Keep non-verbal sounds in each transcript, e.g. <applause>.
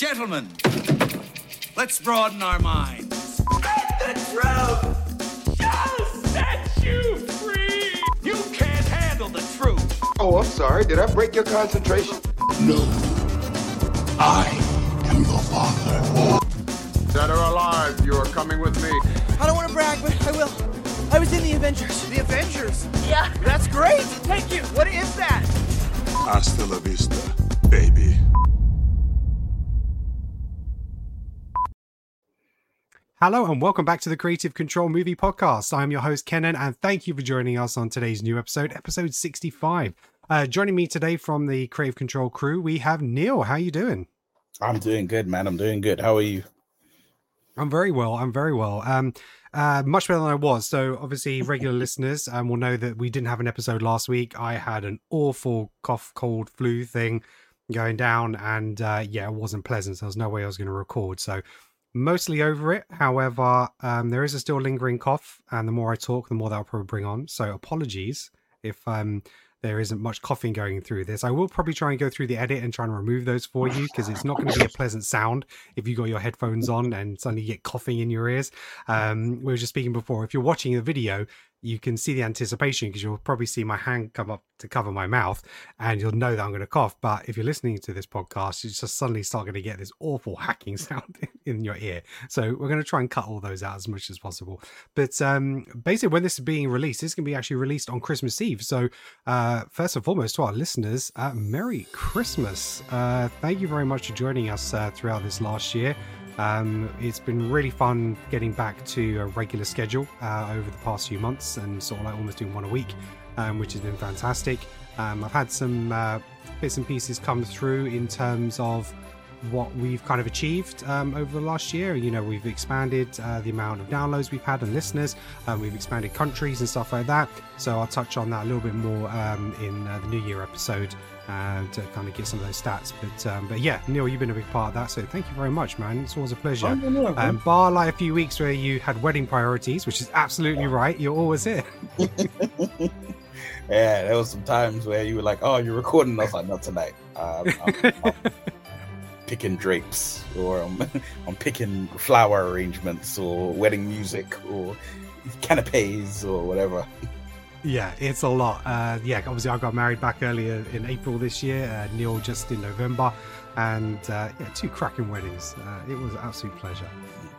Gentlemen, let's broaden our minds. The truth shall set you free. You can't handle the truth. Oh, I'm sorry. Did I break your concentration? No. I am your father. Dead or alive, you are coming with me. I don't want to brag, but I will. I was in the Avengers. The Avengers? Yeah. That's great. Thank you. What is that? Hasta la vista, Hello and welcome back to the Creative Control Movie Podcast. I'm your host Kenan, and thank you for joining us on today's new episode, episode 65. Uh, joining me today from the Creative Control crew, we have Neil. How are you doing? I'm doing good, man. I'm doing good. How are you? I'm very well. I'm very well. Um, uh, much better than I was. So obviously, regular <laughs> listeners um, will know that we didn't have an episode last week. I had an awful cough, cold, flu thing going down, and uh, yeah, it wasn't pleasant. So there was no way I was going to record. So mostly over it. However, um, there is a still lingering cough, and the more I talk, the more that'll probably bring on. So apologies if um there isn't much coughing going through this. I will probably try and go through the edit and try and remove those for you because it's not going to be a <laughs> pleasant sound if you got your headphones on and suddenly you get coughing in your ears. Um, we were just speaking before. If you're watching the video, you can see the anticipation because you'll probably see my hand come up to cover my mouth and you'll know that I'm going to cough. But if you're listening to this podcast, you just suddenly start going to get this awful hacking <laughs> sound in your ear. So we're going to try and cut all those out as much as possible. But um, basically, when this is being released, this to be actually released on Christmas Eve. So uh, first and foremost, to our listeners, uh, Merry Christmas. Uh, thank you very much for joining us uh, throughout this last year. Um, it's been really fun getting back to a regular schedule uh, over the past few months and sort of like almost doing one a week, um, which has been fantastic. Um, I've had some uh, bits and pieces come through in terms of what we've kind of achieved um, over the last year. You know, we've expanded uh, the amount of downloads we've had and listeners, um, we've expanded countries and stuff like that. So I'll touch on that a little bit more um, in uh, the New Year episode uh, to kind of get some of those stats. But um, but yeah, Neil, you've been a big part of that, so thank you very much, man. It's always a pleasure. Oh, no, no, no. um, bar like a few weeks where you had wedding priorities, which is absolutely right. You're always here. <laughs> yeah, there was some times where you were like, "Oh, you're recording." I was like, "Not tonight. Um, I'm, I'm picking drapes, or I'm, <laughs> I'm picking flower arrangements, or wedding music, or canapes, or whatever." Yeah, it's a lot. Uh, yeah, obviously I got married back earlier in April this year. Uh, Neil just in November, and uh, yeah, two cracking weddings. Uh, it was an absolute pleasure.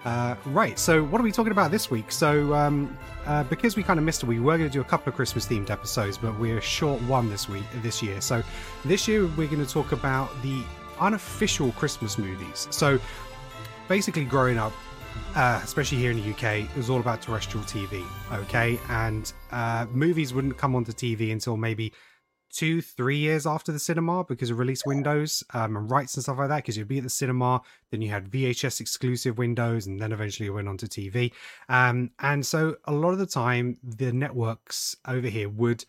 Uh, right, so what are we talking about this week? So um, uh, because we kind of missed it, we were going to do a couple of Christmas themed episodes, but we're short one this week, this year. So this year we're going to talk about the unofficial Christmas movies. So basically, growing up, uh, especially here in the UK, it was all about terrestrial TV. Okay, and uh, movies wouldn't come onto TV until maybe two, three years after the cinema because of release windows um, and rights and stuff like that. Because you'd be at the cinema, then you had VHS exclusive windows, and then eventually it went onto TV. Um, and so a lot of the time, the networks over here would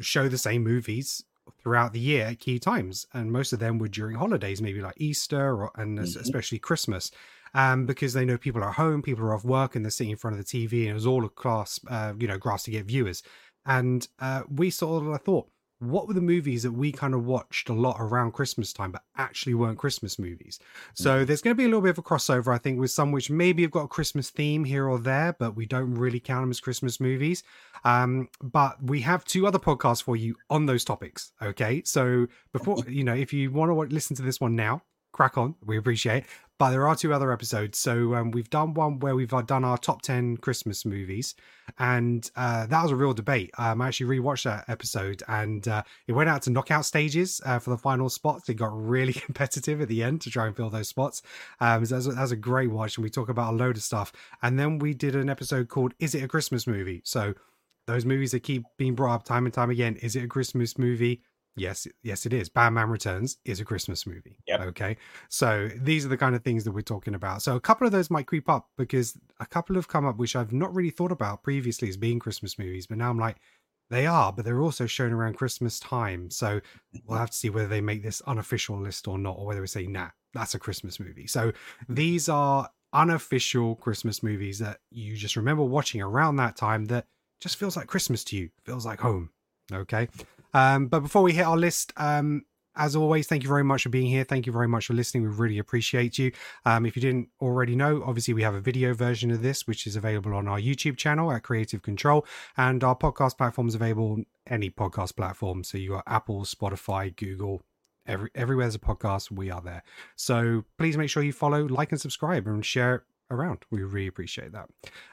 show the same movies throughout the year at key times, and most of them were during holidays, maybe like Easter or and Mhm. especially Christmas um, because they know people are home, people are off work, and they're sitting in front of the TV, and it was all a class, uh, you know, grass to get viewers. And uh, we sort of thought, what were the movies that we kind of watched a lot around Christmas time, but actually weren't Christmas movies? So there's going to be a little bit of a crossover, I think, with some which maybe have got a Christmas theme here or there, but we don't really count them as Christmas movies. Um, but we have two other podcasts for you on those topics. Okay, so before you know, if you want to listen to this one now, crack on. We appreciate. But there are two other episodes. So um, we've done one where we've uh, done our top ten Christmas movies, and uh, that was a real debate. Um, I actually rewatched that episode, and uh, it went out to knockout stages uh, for the final spots. It got really <laughs> competitive at the end to try and fill those spots. Um, so that was, that was a great watch, and we talk about a load of stuff. And then we did an episode called "Is It a Christmas Movie?" So those movies that keep being brought up time and time again. Is it a Christmas movie? Yes, yes, it is. Batman Returns is a Christmas movie. Yep. Okay. So these are the kind of things that we're talking about. So a couple of those might creep up because a couple have come up which I've not really thought about previously as being Christmas movies, but now I'm like, they are, but they're also shown around Christmas time. So we'll have to see whether they make this unofficial list or not, or whether we say, nah, that's a Christmas movie. So these are unofficial Christmas movies that you just remember watching around that time that just feels like Christmas to you, feels like home. Okay. Um, but before we hit our list, um, as always, thank you very much for being here. Thank you very much for listening. We really appreciate you. Um, if you didn't already know, obviously we have a video version of this, which is available on our YouTube channel at Creative Control, and our podcast platform is available on any podcast platform. So you got Apple, Spotify, Google, every everywhere there's a podcast, we are there. So please make sure you follow, like, and subscribe, and share it around. We really appreciate that.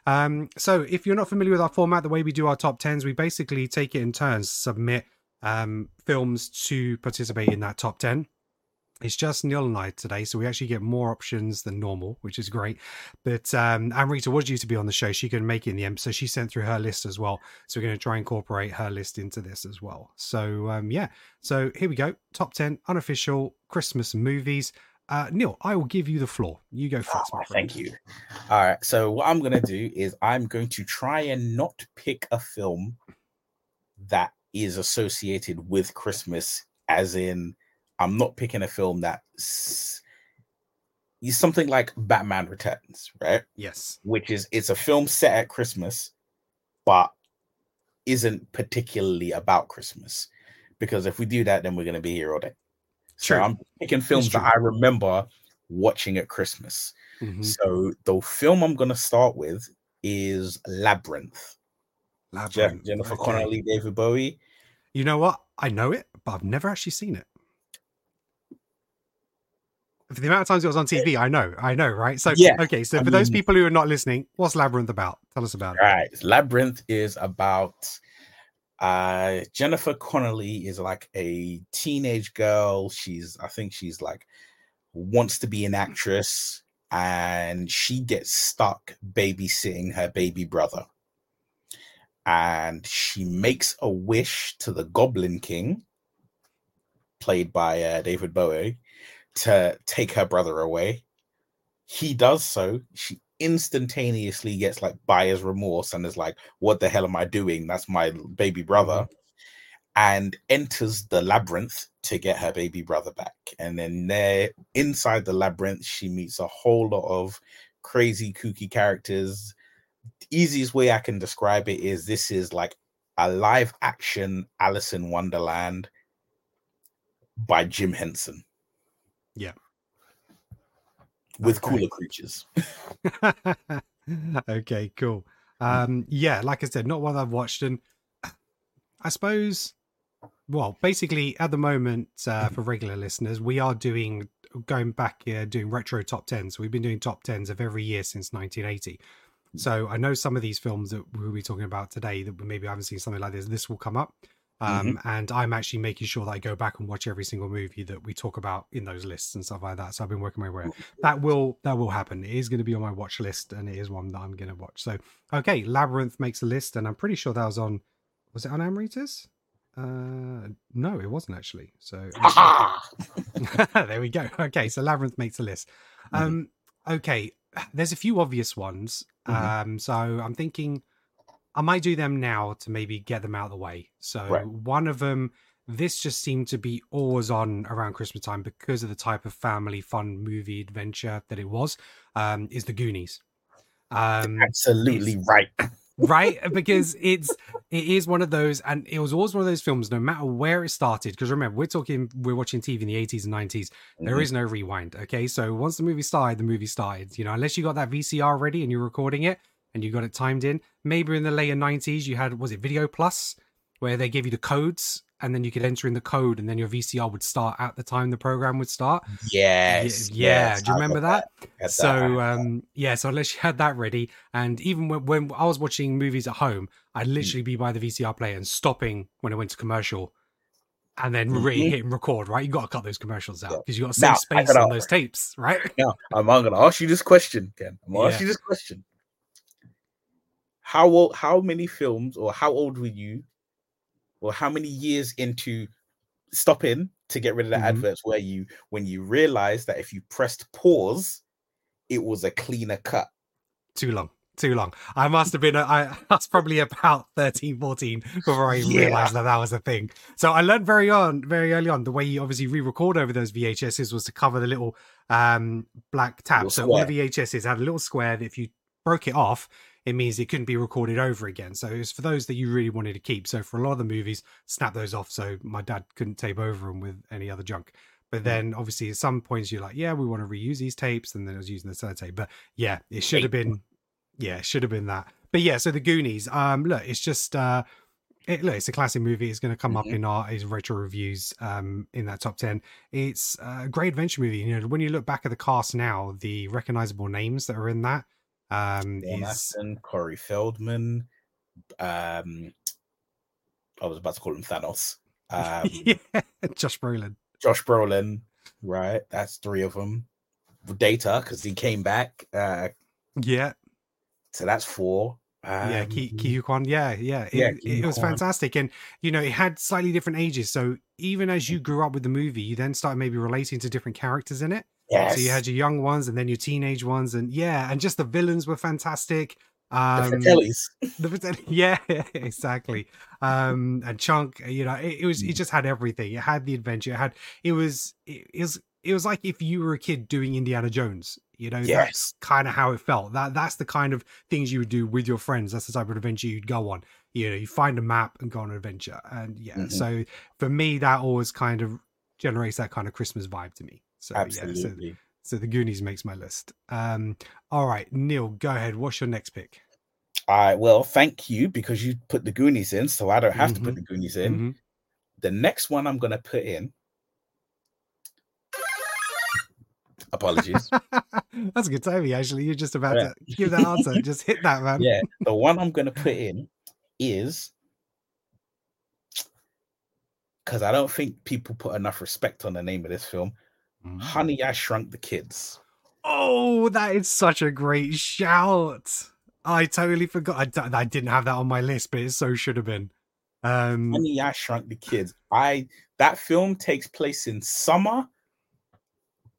Um, so if you're not familiar with our format, the way we do our top tens, we basically take it in turns, submit um, films to participate in that top 10. It's just Neil and I today, so we actually get more options than normal, which is great. But um, Amrita was due to be on the show. She couldn't make it in the end, so she sent through her list as well. So we're going to try and incorporate her list into this as well. So um, yeah, so here we go. Top 10 unofficial Christmas movies. Uh, Neil, I will give you the floor. You go first. Oh, thank you. All right. So what I'm going to do is I'm going to try and not pick a film that is associated with Christmas, as in, I'm not picking a film that's something like Batman Returns, right? Yes. Which is it's a film set at Christmas, but isn't particularly about Christmas. Because if we do that, then we're going to be here all day. So I'm picking films that I remember watching at Christmas. Mhm. So the film I'm going to start with is Labyrinth. Labyrinth. Jennifer Okay. Connelly, David Bowie. You know what? I know it, but I've never actually seen it. For the amount of times it was on TV, I know, I know, right? So, Yeah, okay. So, I for those people who are not listening, what's Labyrinth about? Tell us about it. Right. Labyrinth is about uh Jennifer Connelly is like a teenage girl. She's I think she's like wants to be an actress and she gets stuck babysitting her baby brother. And she makes a wish to the Goblin King, played by uh, David Bowie, to take her brother away. He does so. She instantaneously gets like buyer's remorse and is like, What the hell am I doing? That's my baby brother. And enters the labyrinth to get her baby brother back. And then there, inside the labyrinth, she meets a whole lot of crazy, kooky characters. Easiest way I can describe it is this is like a live action Alice in Wonderland by Jim Henson. Yeah. With Okay. cooler creatures. <laughs> okay, cool. Um, yeah, like I said, not one I've watched, and I suppose, well, basically at the moment, uh, for regular listeners, we are doing going back uh, doing retro top tens. We've been doing top tens of every year since 1980. So I know some of these films that we'll be talking about today that maybe I haven't seen something like this. This will come up. Um, and I'm actually making sure that I go back and watch every single movie that we talk about in those lists and stuff like that. So I've been working my way. That will that will happen. It is going to be on my watch list, and it is one that I'm going to watch. So okay, Labyrinth makes a list, and I'm pretty sure that was on. Was it on Amrita's? Uh, no, it wasn't actually. So <laughs> there we go. Okay, so Labyrinth makes a list. Mm-hmm. Okay, <sighs> there's a few obvious ones. Mhm. Um, so I'm thinking I might do them now to maybe get them out of the way. So Right. one of them, this just seemed to be always on around Christmas time because of the type of family fun movie adventure that it was. Um, is the Goonies. Um, Absolutely right. Right? <laughs> Because it's it is one of those and it was always one of those films no matter where it started because remember we're talking we're watching tv in the 80s and 90s There Mhm. is no rewind okay? So once the movie started the movie started you know unless you got that vcr ready and you're recording it and you got it timed in. Maybe in the later 90s you had was it video plus where they gave you the codes and then you could enter in the code and then your vcr would start at the time the program would start Yes. yeah, yeah. yes, do you remember that? That. So um yeah, so unless you had that ready, and even when, when I was watching movies at home, I'd Mm. literally be by the VCR player and stopping when it went to commercial, and then re- Mhm. hitting record. Right, you got to cut those commercials out Yeah. because you got to save I space on those tapes, right? Now, I'm, I'm gonna ask you this question, Ken. I'm gonna ask you this question. How old how many films or how old were you? Or how many years into stopping to get rid of the Mhm. adverts where you when you realized that if you pressed pause, it was a cleaner cut? Too long, too long. I must have been. I <laughs> that's probably about 13, 14 before I Yeah. realized that that was a thing. So I learned very on, very early on, the way you obviously re-record over those VHSs was to cover the little um black tab. So all the VHSs had a little square that if you broke it off, it means it couldn't be recorded over again. So it was for those that you really wanted to keep. So for a lot of the movies, snap those off so my dad couldn't tape over them with any other junk. But then obviously at some points you're like, yeah, we want to reuse these tapes, and then I was using the sellotape. But yeah, it should have been yeah, it should have been that. But yeah, so the Goonies, um, look, it's just uh it, look, it's a classic movie. It's going to come up Mhm. in our his retro reviews um, in that top 10. It's a great adventure movie. You know, when you look back at the cast now, the recognizable names that are in that um, Sean Corey Feldman. Um, I was about to call him Thanos. <laughs> Um, yeah, Josh Brolin. Josh Brolin, right? That's three of them. Data, because he came back. Uh, Yeah, so that's four. Um, yeah, Ki Ki Quan. Yeah, yeah. It, yeah, it, was fantastic. And, you know, it had slightly different ages. So even as you grew up with the movie, you then started maybe relating to different characters in it. Yes. So you had your young ones and then your teenage ones. And yeah, and just the villains were fantastic. the Um, Fratellis. the <laughs> yeah <laughs> exactly um and chunk you know it, it was Mm. it just had everything it had the adventure it had it was it, it was it was like if you were a kid doing indiana jones you know that's kind of how it felt that that's the kind of things you would do with your friends that's the type of adventure you'd go on you know you find a map and go on an adventure and yeah Mhm. so for me that always kind of generates that kind of christmas vibe to me so yeah so, Absolutely. so the goonies makes my list um all right neil go ahead what's your next pick All right. Well, thank you because you put the Goonies in, so I don't have to put Mhm. the Goonies in. Mhm. The next one I'm going to put in. Apologies. <laughs> That's a good timing, actually. You're just about Yeah. to give that answer. <laughs> just hit that, man. yeah, the one I'm going to put in is <tsk> because I don't think people put enough respect on the name of this film. Mm. Honey, I Shrunk the Kids. Oh, that is such a great shout. I totally forgot. I, d- I didn't have that on my list, but it so should have been. Um, Honey, I Shrunk the Kids. I that film takes place in summer,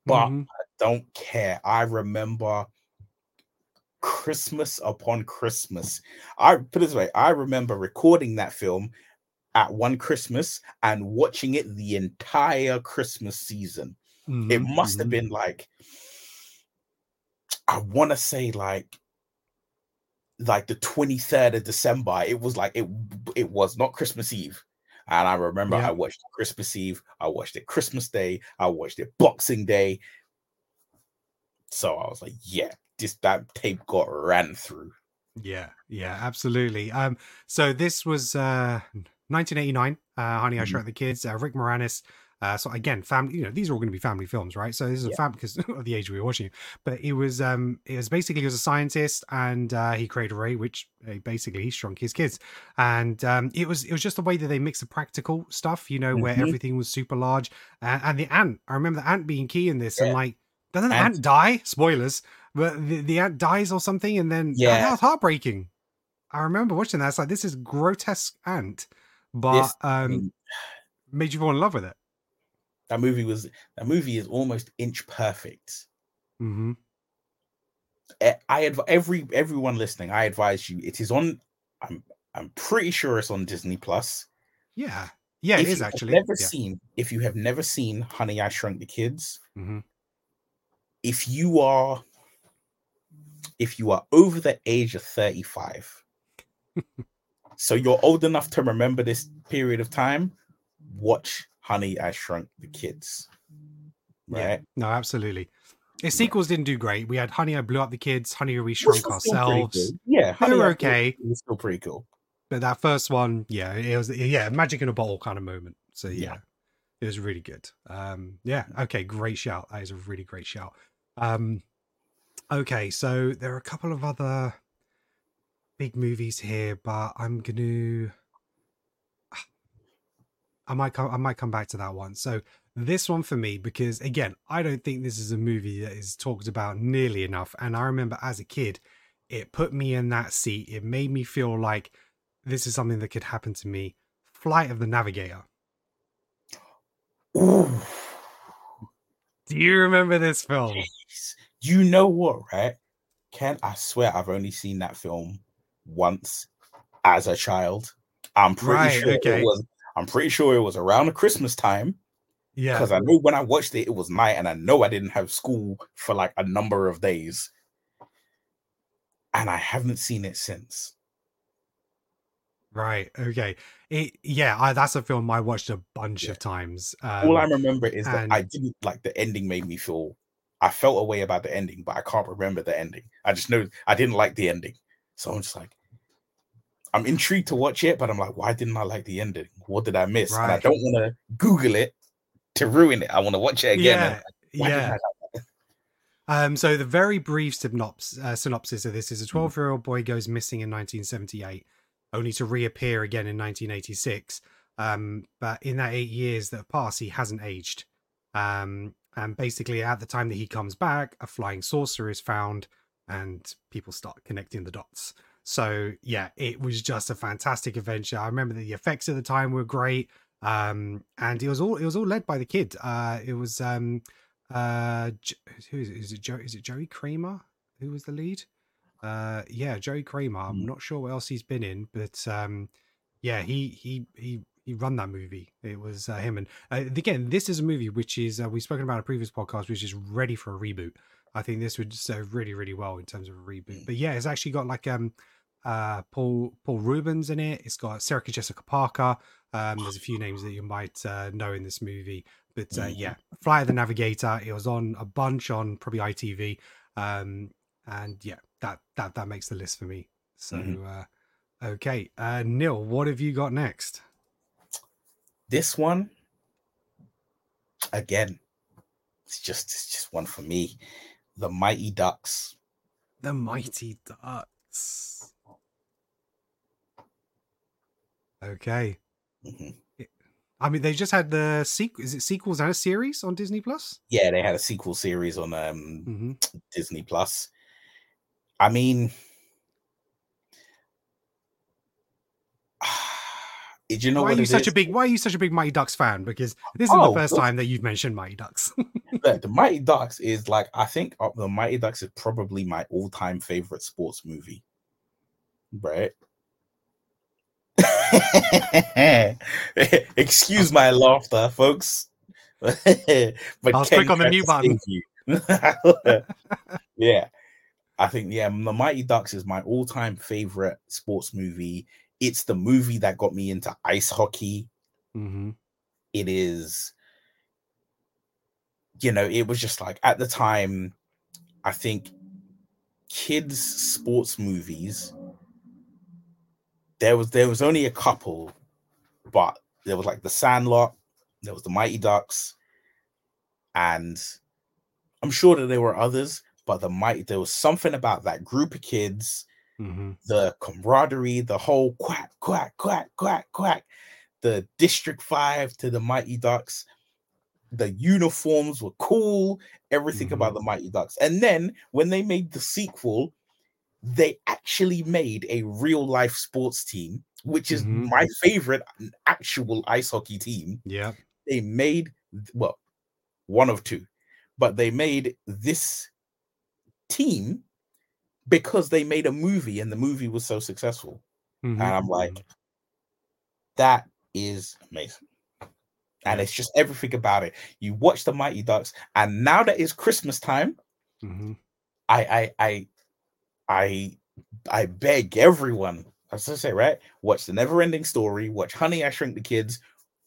but mhm. don't care. I remember Christmas upon Christmas. I put it this way: I remember recording that film at one Christmas and watching it the entire Christmas season. It Mhm, must have been like I want to say like like the 23rd of December. It was like it it was not Christmas Eve. And I remember Yeah. I watched Christmas Eve, I watched it Christmas Day, I watched it Boxing Day. So I was like, yeah, this that tape got ran through. Yeah, yeah, absolutely. Um, so this was uh 1989. Uh, Honey, I Mhm. Shrunk the Kids. Uh, Rick Moranis. Uh, so again, family. You know, these are all going to be family films, right? So this is a Yeah. family because <laughs> of the age we were watching. it. But it was um, it was basically he was a scientist and uh, he created Ray, which uh, basically he shrunk his kids. And um, it was it was just the way that they mix the practical stuff, you know, where Mhm. everything was super large. And the ant, I remember the ant being key in this, and like doesn't the Ant- ant die? Spoilers, but the, the ant dies or something, and then Yeah. that was heartbreaking. I remember watching that. It's like this is grotesque ant, but This- um, made you fall in love with it. That movie was that movie is almost inch perfect. hmm Eh, I adv- every everyone listening, I advise you. It is on. I'm I'm pretty sure it's on Disney Plus. Yeah, yeah, if it is actually. Never yeah. seen. If you have never seen Honey, I Shrunk the Kids, hmm if you are, if you are over the age of thirty five, <laughs> so you're old enough to remember this period of time, watch Honey, I Shrunk the Kids. Yeah. Right. No, absolutely. Its sequels didn't do great. We had Honey, I Blew Up the Kids, Honey, We Shrunk was still pretty Ourselves. Yeah, They Honey, were okay. It was still pretty cool. But that first one, yeah, it was yeah, magic in a bottle kind of moment. So yeah, Yeah. it was really good. Um, yeah, okay, great shout. That is a really great shout. Um, okay, so there are a couple of other big movies here, but I'm gonna. I might come. I might come back to that one. So this one for me, because again, I don't think this is a movie that is talked about nearly enough. And I remember as a kid, it put me in that seat. It made me feel like this is something that could happen to me. Flight of the Navigator. Ooh. Do you remember this film? Jeez. You know what, right? Ken, I swear I've only seen that film once as a child. I'm pretty Right, sure okay. it was I'm pretty sure it was around the Christmas time Yeah. because I know when I watched it, it was night and I know I didn't have school for like a number of days. and I haven't seen it since. Right. Okay. It, yeah, I, that's a film I watched a bunch Yeah. of times. Um, All I remember is that I didn't like the ending made me feel I felt a way about the ending, but I can't remember the ending. I just know I didn't like the ending. So I'm just like I'm intrigued to watch it, but I'm like, why didn't I like the ending? What did I miss? And I don't want to Google it to ruin it. I want to watch it again. yeah. Yeah. Like Um, so the very brief synops- uh, synopsis of this is a 12 year old boy goes missing in 1978, only to reappear again in 1986. Um, but in that eight years that have passed, he hasn't aged. Um, and basically, at the time that he comes back, a flying saucer is found, and people start connecting the dots. So yeah, it was just a fantastic adventure. I remember the effects at the time were great, um, and it was all it was all led by the kid. Uh, it was um, uh, who is it? Is it Joe? Is it Joey Cramer who was the lead? Uh, yeah, Joey Cramer. I'm Mm. not sure what else he's been in, but um, yeah, he he he he run that movie. It was uh, him, and uh, again, this is a movie which is uh, we've spoken about in a previous podcast, which is ready for a reboot. I think this would serve really really well in terms of a reboot. But yeah, it's actually got like um uh Paul Paul Reubens in it. It's got Sarah Jessica Parker. Um, there's a few names that you might uh, know in this movie. But uh, Mhm. yeah, Flight of the Navigator. It was on a bunch on probably ITV, um, and yeah, that that that makes the list for me. So Mhm. uh, okay, uh, Neil, what have you got next? this one again. It's just it's just one for me. The Mighty Ducks. The Mighty Ducks. Okay, Mhm. I mean they just had the sequel. Is it sequels and a series on Disney Plus? Yeah, they had a sequel series on um Mm-hmm. Disney Plus. I mean, you know why are you such a big Why are you such a big Mighty Ducks fan? Because this is Oh, the first time that you've mentioned Mighty Ducks. <laughs> Look, the Mighty Ducks is like I think uh, the Mighty Ducks is probably my all-time favorite sports movie. Right? <laughs> Excuse my laughter, folks. <laughs> but I'll Ken click on the to button. yeah. I think yeah, the Mighty Ducks is my all-time favorite sports movie. It's the movie that got me into ice hockey mm-hmm. it is you know it was just like at the time i think kids sports movies there was there was only a couple but there was like the sandlot there was the mighty ducks and i'm sure that there were others but the mighty there was something about that group of kids Mm-hmm. the camaraderie, the whole quack, quack, quack, quack, quack, the District 5 to the Mighty Ducks. The uniforms were cool, everything about the Mighty Ducks. And then when they made the sequel, they actually made a real life sports team, which is Mhm. my favorite actual ice hockey team Yeah. they made well one of two but they made this team because they made a movie and the movie was so successful. Mhm. and i'm like that is amazing. And it's just everything about it. You watch the mighty ducks and now that it's christmas time Mhm. i i i i i beg everyone as i say right? Watch the never ending story watch honey i shrink the kids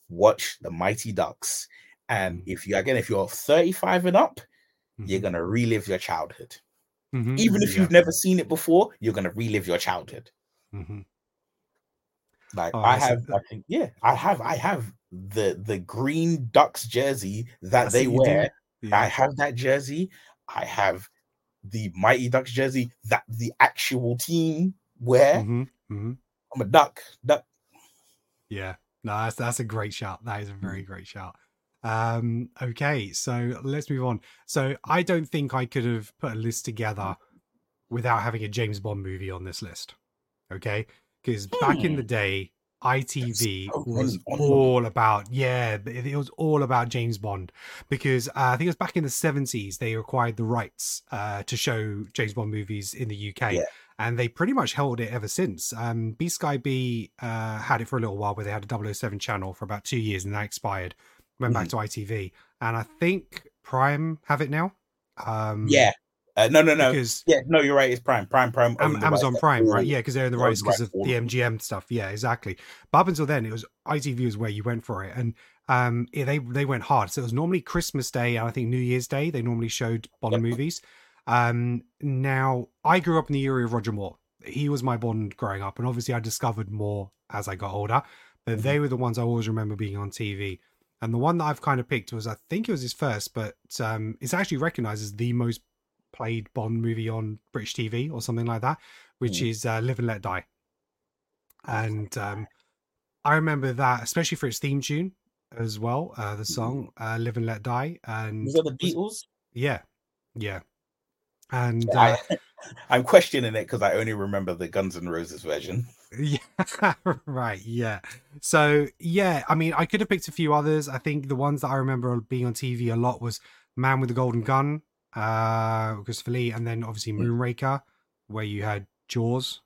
watch the mighty ducks. And if you again if you're 35 and up you're Mhm. gonna relive your childhood Mhm. even if Yeah. you've never seen it before you're gonna relive your childhood Mhm. like Oh, i have i think yeah i have i have the the green ducks jersey that That's they what you do? wear Yeah. i have that jersey i have the mighty ducks jersey that the actual team wear Mhm. Mhm. i'm a duck duck Yeah, no, that's that's a great shout. That is a very Mm. great shout. Um, okay, so let's move on. So I don't think I could have put a list together without having a James Bond movie on this list. Okay, because back in Hmm. the day, ITV so was <laughs> all about yeah, it it was all about James Bond because uh, I think it was back in the seventies they acquired the rights uh, to show James Bond movies in the UK Yeah. and they pretty much held it ever since. Um, B Sky B uh, had it for a little while, where they had a 007 channel for about two years, and that expired. Went back to ITV, and I think Prime have it now. Um, yeah Uh, no, no, no. Because yeah, no, you're right. It's Prime, Prime, Prime. Am- Amazon rights Prime, right? Yeah, because they're in the rights because of the all of them. MGM stuff. Yeah, exactly. But up until then, it was ITV was where you went for it, and um, yeah, they they went hard. So it was normally Christmas Day and I think New Year's Day. They normally showed Bond Yep. movies. Um, now I grew up in the era of Roger Moore. He was my Bond growing up, and obviously I discovered more as I got older. But they were the ones I always remember being on TV. And the one that I've kind of picked was I think it was his first, but um, it's actually recognized as the most played Bond movie on British TV or something like that, which Mm. is uh, Live and Let Die. And um, I remember that, especially for its theme tune as well, uh, the song uh, Live and Let Die. And Was that the Beatles? yeah, yeah. And I, <laughs> I'm questioning it because I only remember the Guns N' Roses version. Yeah, <laughs> right. Yeah. So, yeah, I mean, I could have picked a few others. I think the ones that I remember being on TV a lot was Man with the Golden Gun, uh, Christopher Lee, and then obviously Mm. Moonraker, where you had Jaws,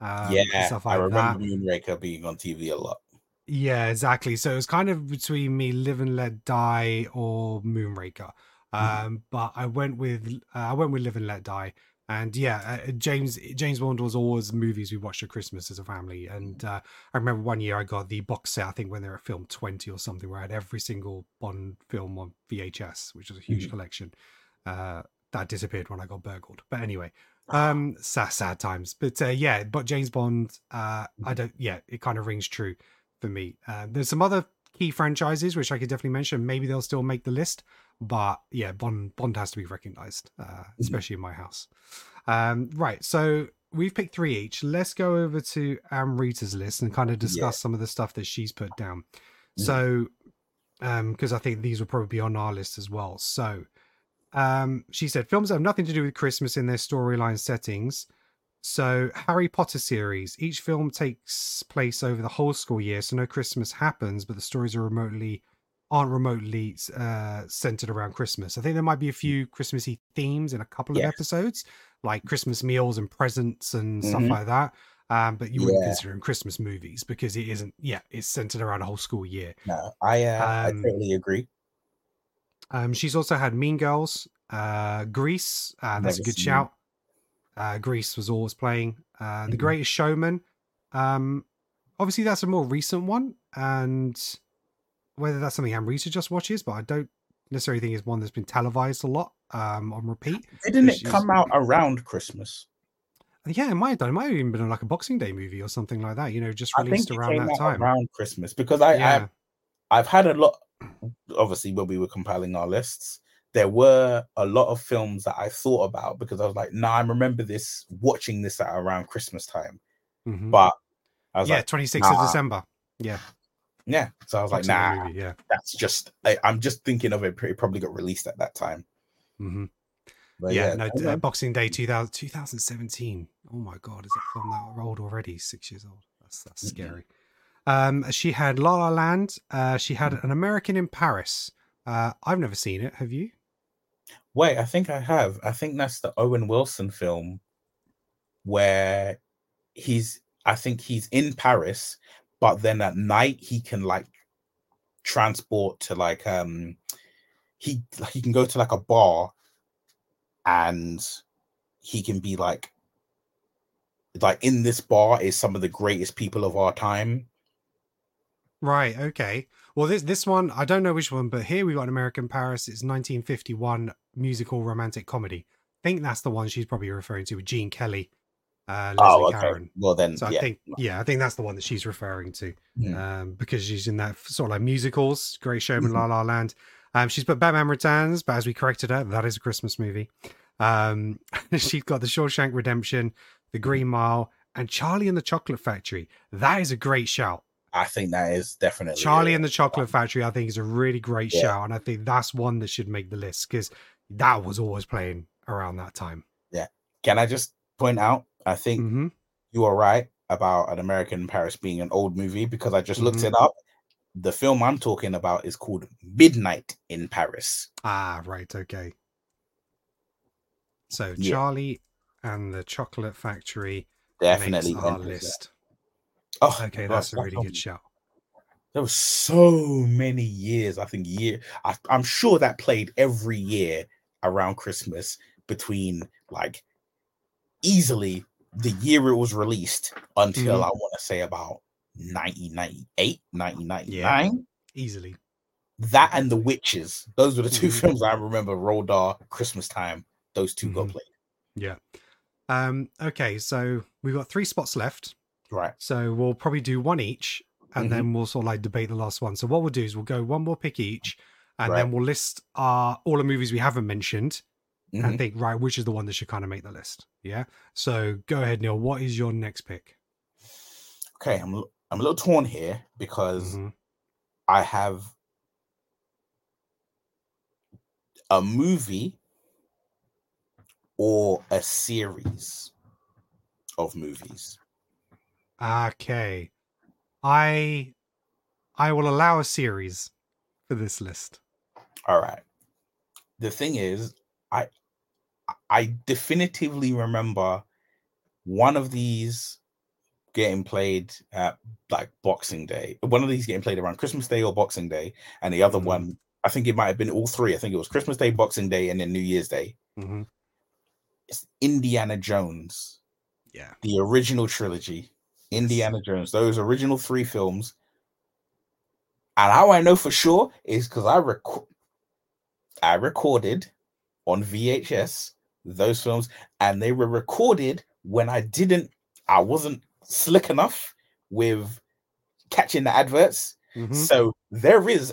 um, yeah, stuff I like that. remember Moonraker being on TV a lot. Yeah, exactly. So it was kind of between me Live and Let Die or Moonraker. Mhm. Um, but I went with uh, I went with Live and Let Die. And yeah, uh, James James Bond was always movies we watched at Christmas as a family. And uh, I remember one year I got the box set. I think when they were filmed twenty or something, where I had every single Bond film on VHS, which was a huge Mhm. collection. Uh, that disappeared when I got burgled. But anyway, um, sad, sad times. But uh, yeah, but James Bond, uh, I don't. Yeah, it kind of rings true for me. Uh, there's some other key franchises which I could definitely mention. Maybe they'll still make the list, but yeah, Bond Bond has to be recognized, uh, especially in my house. Um, right, so we've picked three each. Let's go over to Amrita's list and kind of discuss Yeah. some of the stuff that she's put down. Mhm. So, um, because I think these will probably be on our list as well. So, um, she said films that have nothing to do with Christmas in their storyline settings. So, Harry Potter series. Each film takes place over the whole school year, so no Christmas happens, but the stories are remotely aren't remotely uh, centered around Christmas. I think there might be a few Christmassy themes in a couple of Yes. episodes, like Christmas meals and presents and stuff Mhm. like that. Um, but you wouldn't Yeah. consider them Christmas movies because it isn't. Yeah, it's centered around a whole school year. No, I uh, I Um, totally agree. Um, she's also had Mean Girls, uh, Grease. Uh, that's a good shout. Uh, Grease was always playing. Uh, the Mhm. Greatest Showman. Um, obviously, that's a more recent one, and whether that's something Amrita just watches, but I don't necessarily think it's one that's been televised a lot um, on repeat. Didn't it come out around Christmas? Yeah, it might have done. It might have even been like a Boxing Day movie or something like that. You know, just released it around that out time. around Christmas because I, yeah. I I've had a lot. Obviously, when we were compiling our lists, there were a lot of films that I thought about because I was like, "Nah, I remember this watching this at around Christmas time." Mhm. But I was yeah, like, twenty sixth of. December. Yeah, "Yeah," so I was like, "Nah, movie, yeah. that's just." I, I'm just thinking of it. It probably got released at that time. hmm But yeah, yeah, no, uh, Boxing Day 2000, 2017. Oh my god, is that film that old already? Six years old. That's that's Mhm. scary. Um, she had La La Land. Uh, she had Mm. an American in Paris. Uh, I've never seen it. Have you? Wait, I think I have. I think that's the Owen Wilson film where he's I think he's in Paris, but then at night he can like transport to like um he like he can go to like a bar and he can be like like in this bar is some of the greatest people of our time. Right. Okay. Well, this this one I don't know which one, but here we got an American Paris. It's 1951 musical romantic comedy. I think that's the one she's probably referring to with Gene Kelly, uh, Leslie oh, okay. Caron. Well then, So I yeah. think, yeah, I think that's the one that she's referring to, Mm. um, because she's in that sort of like musicals, Great Showman, Mhm. La La Land. Um, she's put Batman Returns, but as we corrected her, that is a Christmas movie. Um, <laughs> she's got The Shawshank Redemption, The Green Mile, and Charlie and the Chocolate Factory. That is a great shout. I think that is definitely Charlie a- and the Chocolate Factory, I think, is a really great Yeah. shout, and I think that's one that should make the list because that was always playing around that time. Yeah. Can I just point out? I think hmm you are right about an American in Paris being an old movie because I just looked Mhm. it up. The film I'm talking about is called Midnight in Paris. Ah, right. Okay. So Yeah. Charlie and the Chocolate Factory Definitely. our list. Oh, Okay, God, that's a really good shout. There was so many years. I think year. I, I'm sure that played every year around Christmas between like easily the year it was released until Mhm. I want to say about 1998, 1999. Easily. That and The Witches. Those were the 2 <laughs> Mhm. films I remember off Christmas time. Those 2 got Mhm. played. Yeah. Um, okay, so we've got three spots left. Right. So we'll probably do one each and then we'll sort of like debate the last one. So what we'll do is we'll go one more pick each and Right. then we'll list our all the movies we haven't mentioned Mhm. and think, right, which is the one that should kind of make the list. Yeah. So go ahead, Neil. What is your next pick? Okay, I'm a- I'm a little torn here because Mhm. I have a movie or a series of movies. Okay. I I will allow a series for this list. All right. The thing is, I I definitively remember one of these getting played at like Boxing Day. One of these getting played around Christmas Day or Boxing Day, and the other Mhm. one, I think it might have been all three. I think it was Christmas Day, Boxing Day, and then New Year's Day. hmm It's Indiana Jones, Yeah. the original trilogy. Indiana Jones, those original three films. And how I know for sure is because I rec- I recorded on VHS those films, and they were recorded when I didn't, I wasn't slick enough with catching the adverts. Mhm. So there is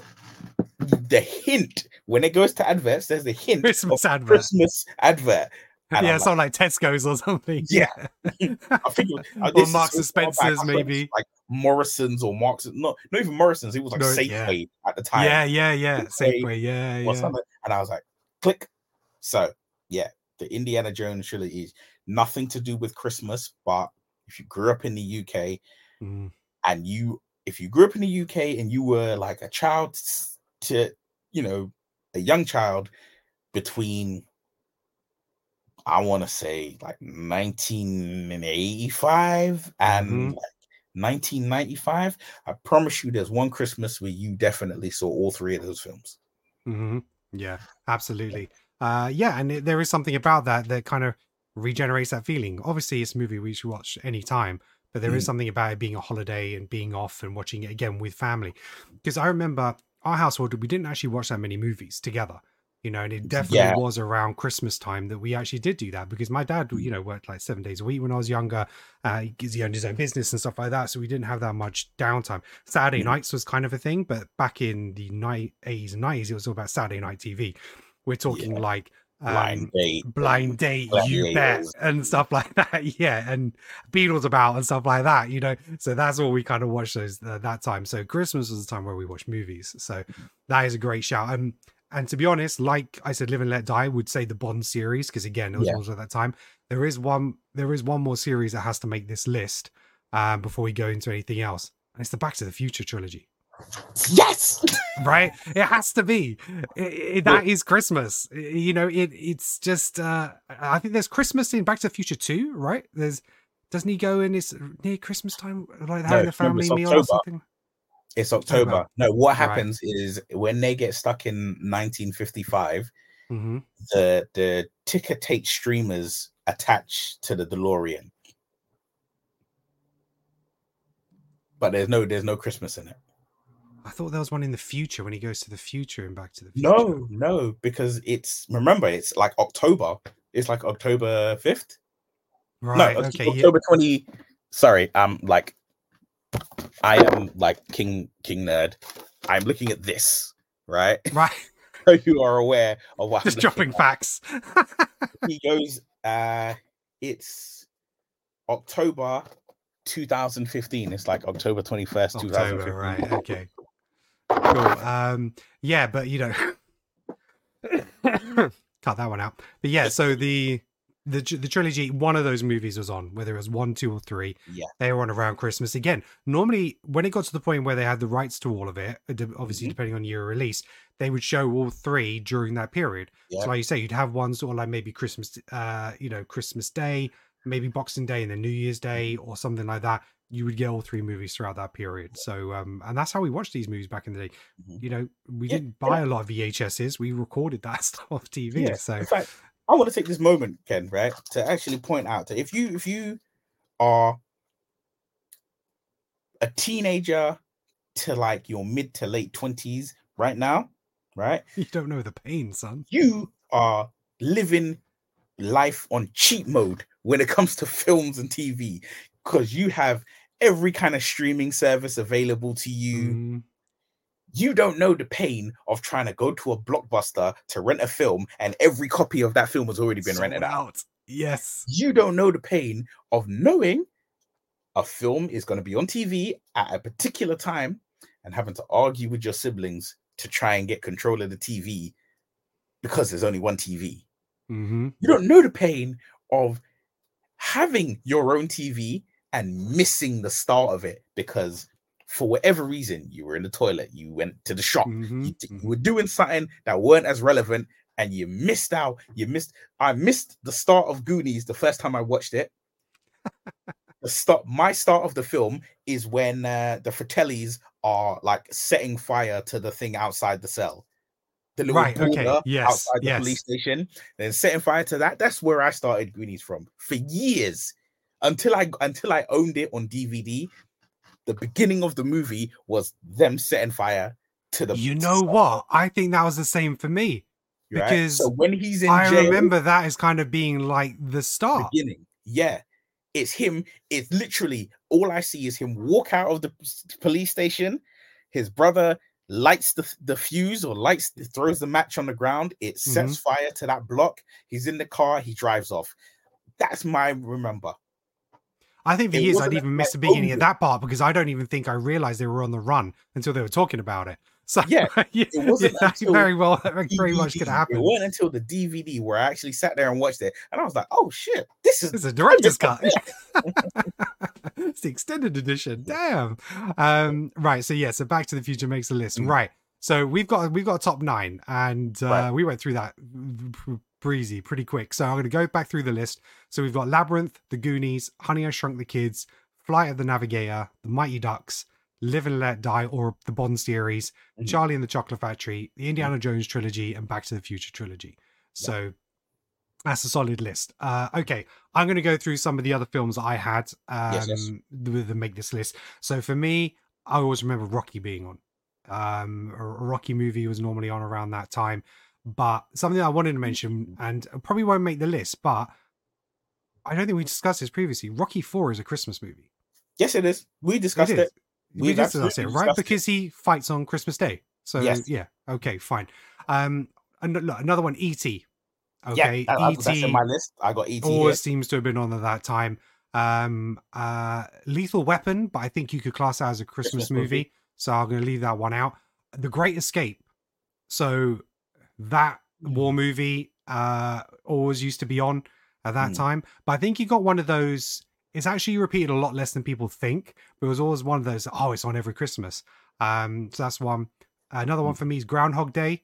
the hint when it goes to adverts. There's a hint Christmas of advert. Christmas advert. <laughs> And yeah, I'm something like Tesco's or something. Yeah. <laughs> I think, it was- uh, Or Marks and so far back, Spencers, I thought it was maybe. like Morrison's or Marks. Not not even Morrison's. It was like No, yeah. Safeway at the time. Yeah, yeah, yeah. Safeway Safeway, yeah, yeah. something. And I was like, click. So yeah, the Indiana Jones trilogy is nothing to do with Christmas, but if you grew up in the UK Mm, and you, if you grew up in the UK and you were like a child to, you know, a young child between, I want to say like 1985 and Mhm. like 1995, I promise you there's one Christmas where you definitely saw all three of those films. hmm Yeah, absolutely. Uh, yeah, and it, there is something about that that kind of regenerates that feeling. Obviously, it's a movie we should watch any time, but there is Mm. something about it being a holiday and being off and watching it again with family. Because I remember our household, we didn't actually watch that many movies together. You know, and it definitely Yeah. was around Christmas time that we actually did do that because my dad, Mm. you know, worked like seven days a week when I was younger. Uh, he owned his own business and stuff like that, so we didn't have that much downtime. Saturday Mm. nights was kind of a thing, but back in the night eighties and nineties, it was all about Saturday night TV. We're talking Yeah. like um, Blind date. blind date, you bet, and stuff like <laughs> that. Yeah, and Beadle's about and stuff like that. You know, so that's all we kind of watched those uh, that time. So Christmas was the time where we watched movies. So that is a great shout. Um, and to be honest, like I said, Live and Let Die would say the Bond series because again, it was Yeah. also at that time. There is one. There is one more series that has to make this list um, before we go into anything else, and it's the Back to the Future trilogy Yes. right it has to be I- I- that is christmas you know it it's just uh i think there's christmas in back to the future too right there's doesn't he go in it's near christmas time like having a family it's meal or October. something It's October. October. No, what Right. happens is when they get stuck in 1955, hmm the the ticker tape streamers attach to the DeLorean. But there's no there's no Christmas in it. I thought there was one in the future when he goes to the future and back to the future No, no, because it's remember it's like October. It's like October 5th. right no, okay yeah. October 20. Sorry, I'm like I am like King King Nerd. I'm looking at this, right? <laughs> right So you are aware of what just dropping at. facts <laughs> he goes uh it's october 2015 it's like october 21st october 2015 right okay cool um yeah but you know <laughs> cut that one out but yeah so the the the trilogy one of those movies was on whether it was one two or three Yeah. they were on around christmas again normally when it got to the point where they had the rights to all of it uh, obviously Mhm. depending on year of release they would show all three during that period Yeah. so like you say you'd have one sort of like maybe christmas uh you know christmas day maybe boxing day and then new year's day or something like that you would get all three movies throughout that period. So um and that's how we watched these movies back in the day. Mhm. you know we Yeah, didn't buy a lot of vhs's we recorded that <laughs> stuff off tv Yeah, so in fact I want to take this moment, Ken, right, to actually point out that if you if you are a teenager to like your mid to late twenties right now, right, <laughs> You don't know the pain, son. you are living life on cheat mode when it comes to <laughs> films and TV because you have every kind of streaming service available to you. Mm, You don't know the pain of trying to go to a blockbuster to rent a film and every copy of that film has already been rented sold out. Yes. You don't know the pain of knowing a film is going to be on TV at a particular time and having to argue with your siblings to try and get control of the TV because there's only one TV. hmm You don't know the pain of having your own TV and missing the start of it because for whatever reason you were in the toilet, you went to the shop, Mhm, you, d- you were doing something that weren't as relevant and you missed out. You missed I missed the start of Goonies the first time I watched it. <laughs> the start my start of the film is when uh, the Fratellis are like setting fire to the thing outside the cell. The little Right, okay, yes, outside the yes. police station, then setting fire to that. That's where I started Goonies from for years until I until I owned it on DVD. The beginning of the movie was them setting fire to the. You know what? I think that was the same for me. right? because so when he's in I jail, remember that as kind of being like the start. beginning. Yeah, it's him. It's literally all I see is him walk out of the police station. His brother lights the, the fuse or lights throws the match on the ground. It sets Mm-hmm. fire to that block. He's in the car. He drives off. That's my remember. I think for It years I'd even missed the beginning of that part because I don't even think I realized they were on the run until they were talking about it. <laughs> So Yeah, <laughs> yeah, it wasn't yeah, very well, very much could DVD. happen. It wasn't until the DVD where I actually sat there and watched it, and I was like, "Oh shit, this is It's a director's cut. <laughs> It's the extended edition. Damn. Um, right. So yeah. So Back to the Future makes a list. Mm. Right. So we've got we've got a top nine, and uh, Right. we went through that breezy, pretty quick. So I'm going to go back through the list. So we've got Labyrinth, The Goonies, Honey I Shrunk the Kids, Flight of the Navigator, The Mighty Ducks, Live and Let Die, or the Bond series, Mhm. Charlie and the Chocolate Factory, the Indiana Jones trilogy, and Back to the Future trilogy. So that's a solid list. Uh, okay, I'm going to go through some of the other films that I had um, Yes, yes. with the make this list. So for me, I always remember Rocky being on. Um, a Rocky movie was normally on around that time, but something I wanted to mention and probably won't make the list, but I don't think we discussed this previously. Rocky Four is a Christmas movie. Yes, it is. We discussed It it. We We've did discuss it, right? discussed it. Because he fights on Christmas Day. So Yes. yeah, okay, fine. Um, and look, another one, E.T. Okay, yeah, that- E.T. in my list. I got ET. here. always seems to have been on at that time. Um, uh, Lethal Weapon, but I think you could class that as a Christmas, Christmas movie. movie, so I'm going to leave that one out. The Great Escape. So that war Mm. movie uh always used to be on at that Mm. time, but I think you got one of those. It's actually repeated a lot less than people think, but it was always one of those. Oh, it's on every Christmas. Um, so that's one. Another Mm. one for me is Groundhog Day.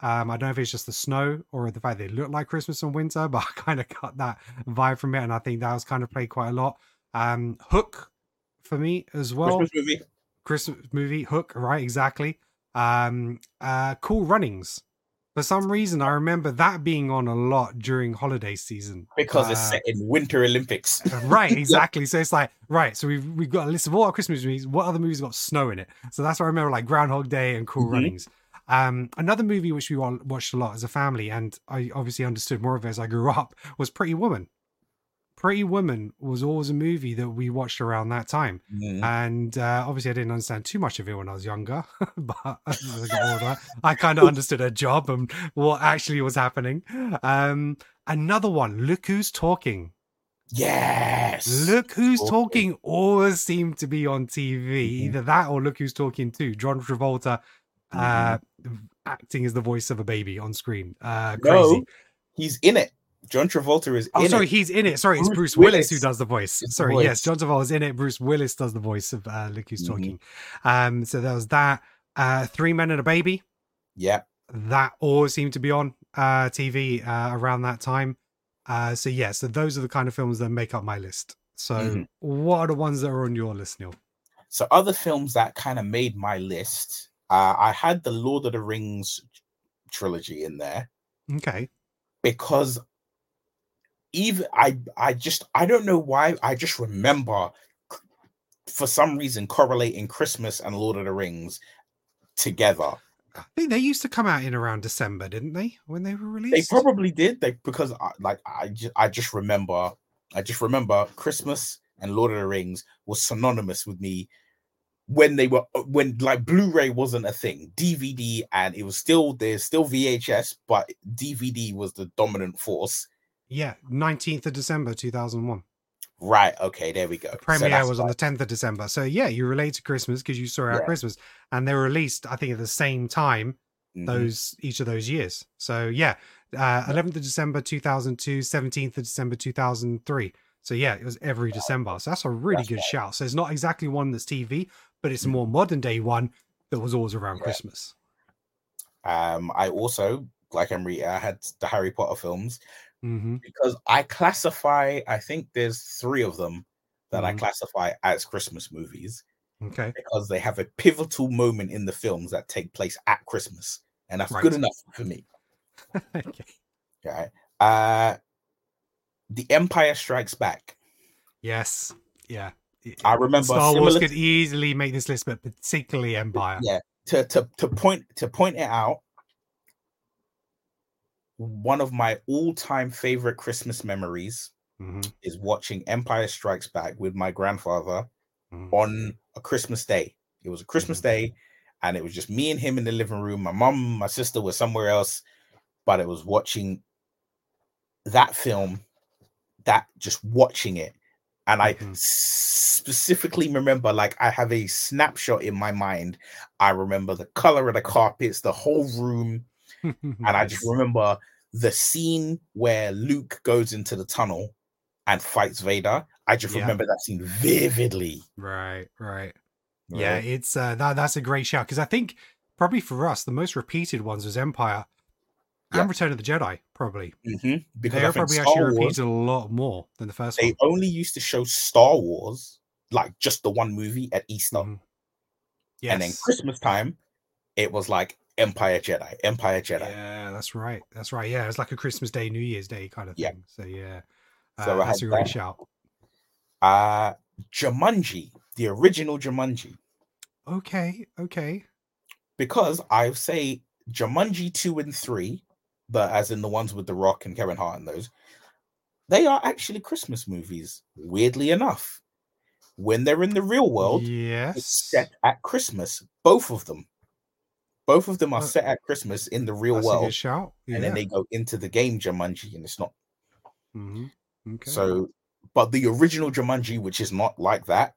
Um, I don't know if it's just the snow or the fact they look like Christmas and winter, <laughs> but I kind of got that vibe from it, and I think that was kind of played quite a lot. Um, Hook for me as well. Christmas movie. Christmas movie Hook, right? Exactly. Um, uh, Cool Runnings. For some reason, I remember that being on a lot during holiday season because it's Uh, set in Winter Olympics. right, <laughs> exactly. So it's like right. So we've we've got a list of all our Christmas movies. What other movies got snow in it? So that's what I remember, like Groundhog Day and Cool Mhm. Runnings. Um, another movie which we watched a lot as a family, and I obviously understood more of it as I grew <laughs> up, was Pretty Woman. Pretty Woman was always a movie that we watched around that time, and uh, obviously I didn't understand too much of it when I was younger, <laughs> but <laughs> as I got older, <laughs> I kind of understood her job and what actually was happening. Um, another one, Look Who's Talking. Yes. Look who's Talking. talking always seemed to be on TV. Mhm. Either that or Look Who's Talking too. John Travolta uh, acting as the voice of a baby on screen. Uh, crazy. No, he's in it. John Travolta is Oh, in sorry, it. he's in it. Sorry, it's Bruce Bruce Willis. who does the voice. the Sorry, yes, John Travolta is in it. Bruce Willis does the voice of uh, Look Who's Mhm. Talking. Um, so there was that. Uh, Three Men and a Baby. Yeah. That always seemed to be on uh, TV uh, around that time. Uh, so yeah, so those are the kind of films that make up my list. So Mhm. what are the ones that are on your list, Neil? So other films that kind of made my list, uh, I had the Lord of the Rings trilogy in there Okay. because even I I just I don't know why I just remember for some reason correlating Christmas and Lord of the Rings together. I think they used to come out in around December, didn't they? When they were released. They probably did. They because I, like I just I just remember I just remember Christmas and Lord of the Rings was synonymous with me when they were uh, when like Blu-ray wasn't a thing, DVD and it was still there's still VHS, but DVD was the dominant force. Yeah, nineteenth of December, two thousand one. Right. Okay. There we go. The premiere that's was on like- the tenth of December. So yeah, you relate to Christmas because you saw it at Yeah. Christmas, and they were released, I think, at the same time Mhm. those each of those years. So yeah, uh, 11th of December 2002, 17th of December 2003. So yeah, it was every December. So that's a really That's good right. shout. So it's not exactly one that's TV, but it's a more modern day one that was always around Yeah. Christmas. Um, I also, like Emery, I had the Harry Potter films hmm because I classify. I think there's three of them that I Mhm. classify as Christmas movies Okay. because they have a pivotal moment in the films that take place at Christmas, and that's Right. good enough for me. <laughs> okay. Okay. Uh, The Empire Strikes Back. Yes. Yeah. I remember Star Wars could easily make this list, but particularly Empire. Yeah. to to to point to point it out. One of my all-time favorite Christmas memories Mhm, is watching Empire Strikes Back with my grandfather mhm. on a Christmas day. It was a Christmas Mhm. day, and it was just me and him in the living room. My mom, my sister was somewhere else, but it was watching that film, that just watching it. And I Mhm. specifically remember, like, I have a snapshot in my mind. I remember the color of the carpets, the whole room, <laughs> and I just remember the scene where Luke goes into the tunnel and fights Vader. I just Yeah. remember that scene vividly. Right, right. Yeah, it's uh, that that's a great shout because I think probably for us the most repeated ones was Empire Yeah. and Return of the Jedi. Probably Mhm, Because they probably Star actually Wars, repeated a lot more than the first they one. only used to show Star Wars, like just the one movie at Easter. Mhm. Yes. And then Christmas time, it was like Empire Jedi, Empire Jedi. Yeah, that's right. That's right. Yeah, it's like a Christmas Day, New Year's Day kind of thing. Yeah. So yeah, uh, So that's a great that. shout. Uh Jumanji, the original Jumanji. Okay, okay. Because I say Jumanji 2 and 3, but as in the ones with The Rock and Kevin Hart and those, they are actually Christmas movies, weirdly enough. When they're in the real world, yes. set at Christmas. Both of them. Both of them are set at Christmas in the real That's world. shout. Yeah. And then they go into the game Jumanji, and it's not Mhm. Okay. So, but the original Jumanji, which is not like that,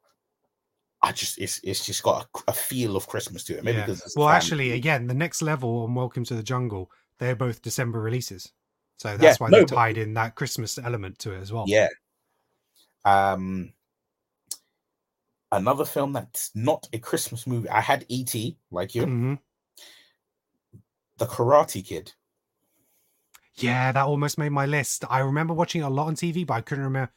I just it's it's just got a, a feel of Christmas to it. Maybe yeah. because Well, actually, again, the next level and Welcome to the Jungle, they're both December releases. So that's why no, they but- tied in that Christmas element to it as well. yeah. Um, another film that's not a Christmas movie. I had E.T. like you, hmm The Karate Kid. Yeah, that almost made my list. I remember watching it a lot on TV, but I couldn't remember.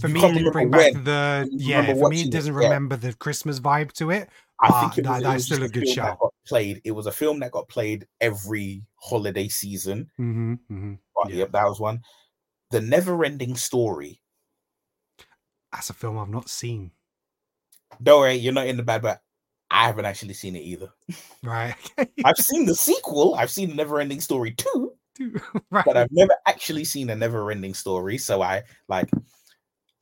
For You me, it didn't bring back when. the yeah. For me, it it, doesn't yeah. remember the Christmas vibe to it. I think it was, it was still a good film shout. That got played. It was a film that got played every holiday season. hmm hmm But Yeah. yep, that was one. The Never Ending Story. That's a film I've not seen. Don't worry, you're not in the bad, but I haven't actually seen it either. Right. I've <laughs> seen the sequel. I've seen Never Ending Story 2, <laughs> right. but I've never actually seen a Never Ending Story. So I like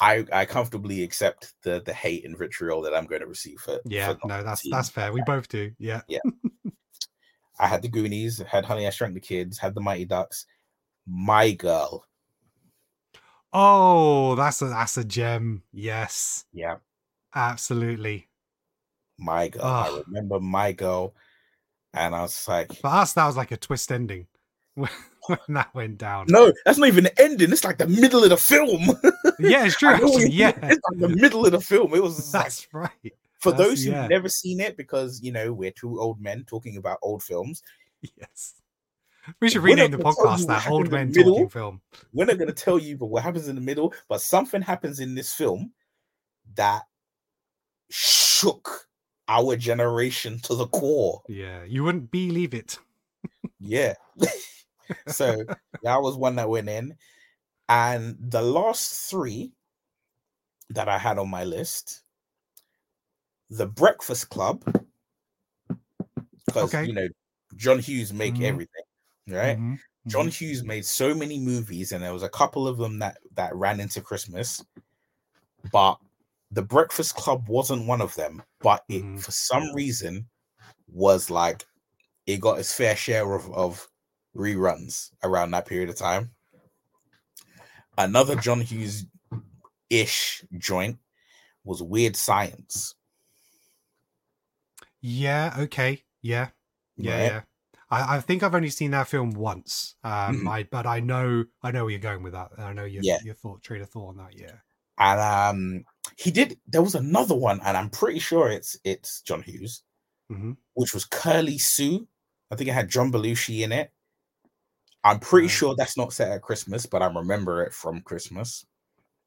I I comfortably accept the the hate and vitriol that I'm going to receive for yeah. for No, that's that's fair. We both do. Yeah. Yeah. <laughs> I had the Goonies, had Honey I Shrunk the Kids, had the Mighty Ducks, My Girl. Oh, that's a that's a gem. Yes. Yeah, Absolutely. My Girl. I remember My Girl, and I was like, For us, that was like a twist ending <laughs> when that went down. no, that's not even the ending. It's like the middle of the film. <laughs> Yeah, it's true. I know what Actually, yeah. it's like the middle of the film. It was <laughs> like That's right. for That's- those who've yeah. never seen it, because you know we're two old men talking about old films. Yes. We should rename the gonna tell you podcast that Old Men middle. Talking Film. We're not going to tell you, but what happens in the middle. But something happens in this film that shook our generation to the core. Yeah, you wouldn't believe it. Yeah. <laughs> so that was one that went in. And the last three that I had on my list, The Breakfast Club, because Okay. you know John Hughes make Mhm. everything, right? Mhm, John mhm. Hughes made so many movies, and there was a couple of them that that ran into Christmas, but The Breakfast Club wasn't one of them. But it, Mhm. for some reason, was like it got its fair share of of reruns around that period of time. Another John Hughes ish joint was Weird Science. Yeah. Okay. Yeah. Yeah. Right. Yeah. I, I think I've only seen that film once. Um, Mhm. I but I know I know where you're going with that. I know your Yeah. your thought train of thought on that. Yeah. And um he did there was another one, and I'm pretty sure it's it's John Hughes, hmm which was Curly Sue. I think it had John Belushi in it. I'm pretty sure that's not set at Christmas, but I remember it from Christmas.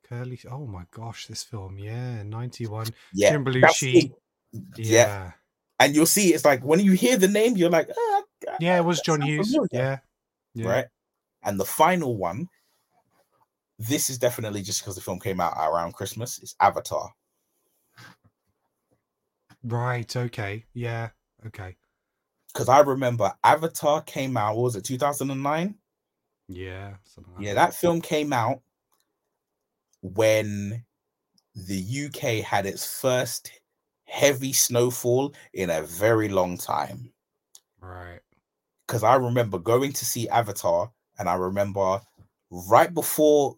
Curly. Oh my gosh, this film. Yeah, ninety one. Yeah, Jim Belushi. Yeah. Yeah. and you'll see it's like when you hear the name, you're like, ah, Yeah, it was John Hughes. familiar. Yeah. Yeah. right? And the final one, this is definitely just because the film came out around Christmas, It's Avatar. Right. Okay. Yeah. Okay. Because I remember Avatar came out, was it, 2009? Yeah. Something like Yeah, that film came out when the UK had its first heavy snowfall in a very long time. Right. Because I remember going to see Avatar, and I remember right before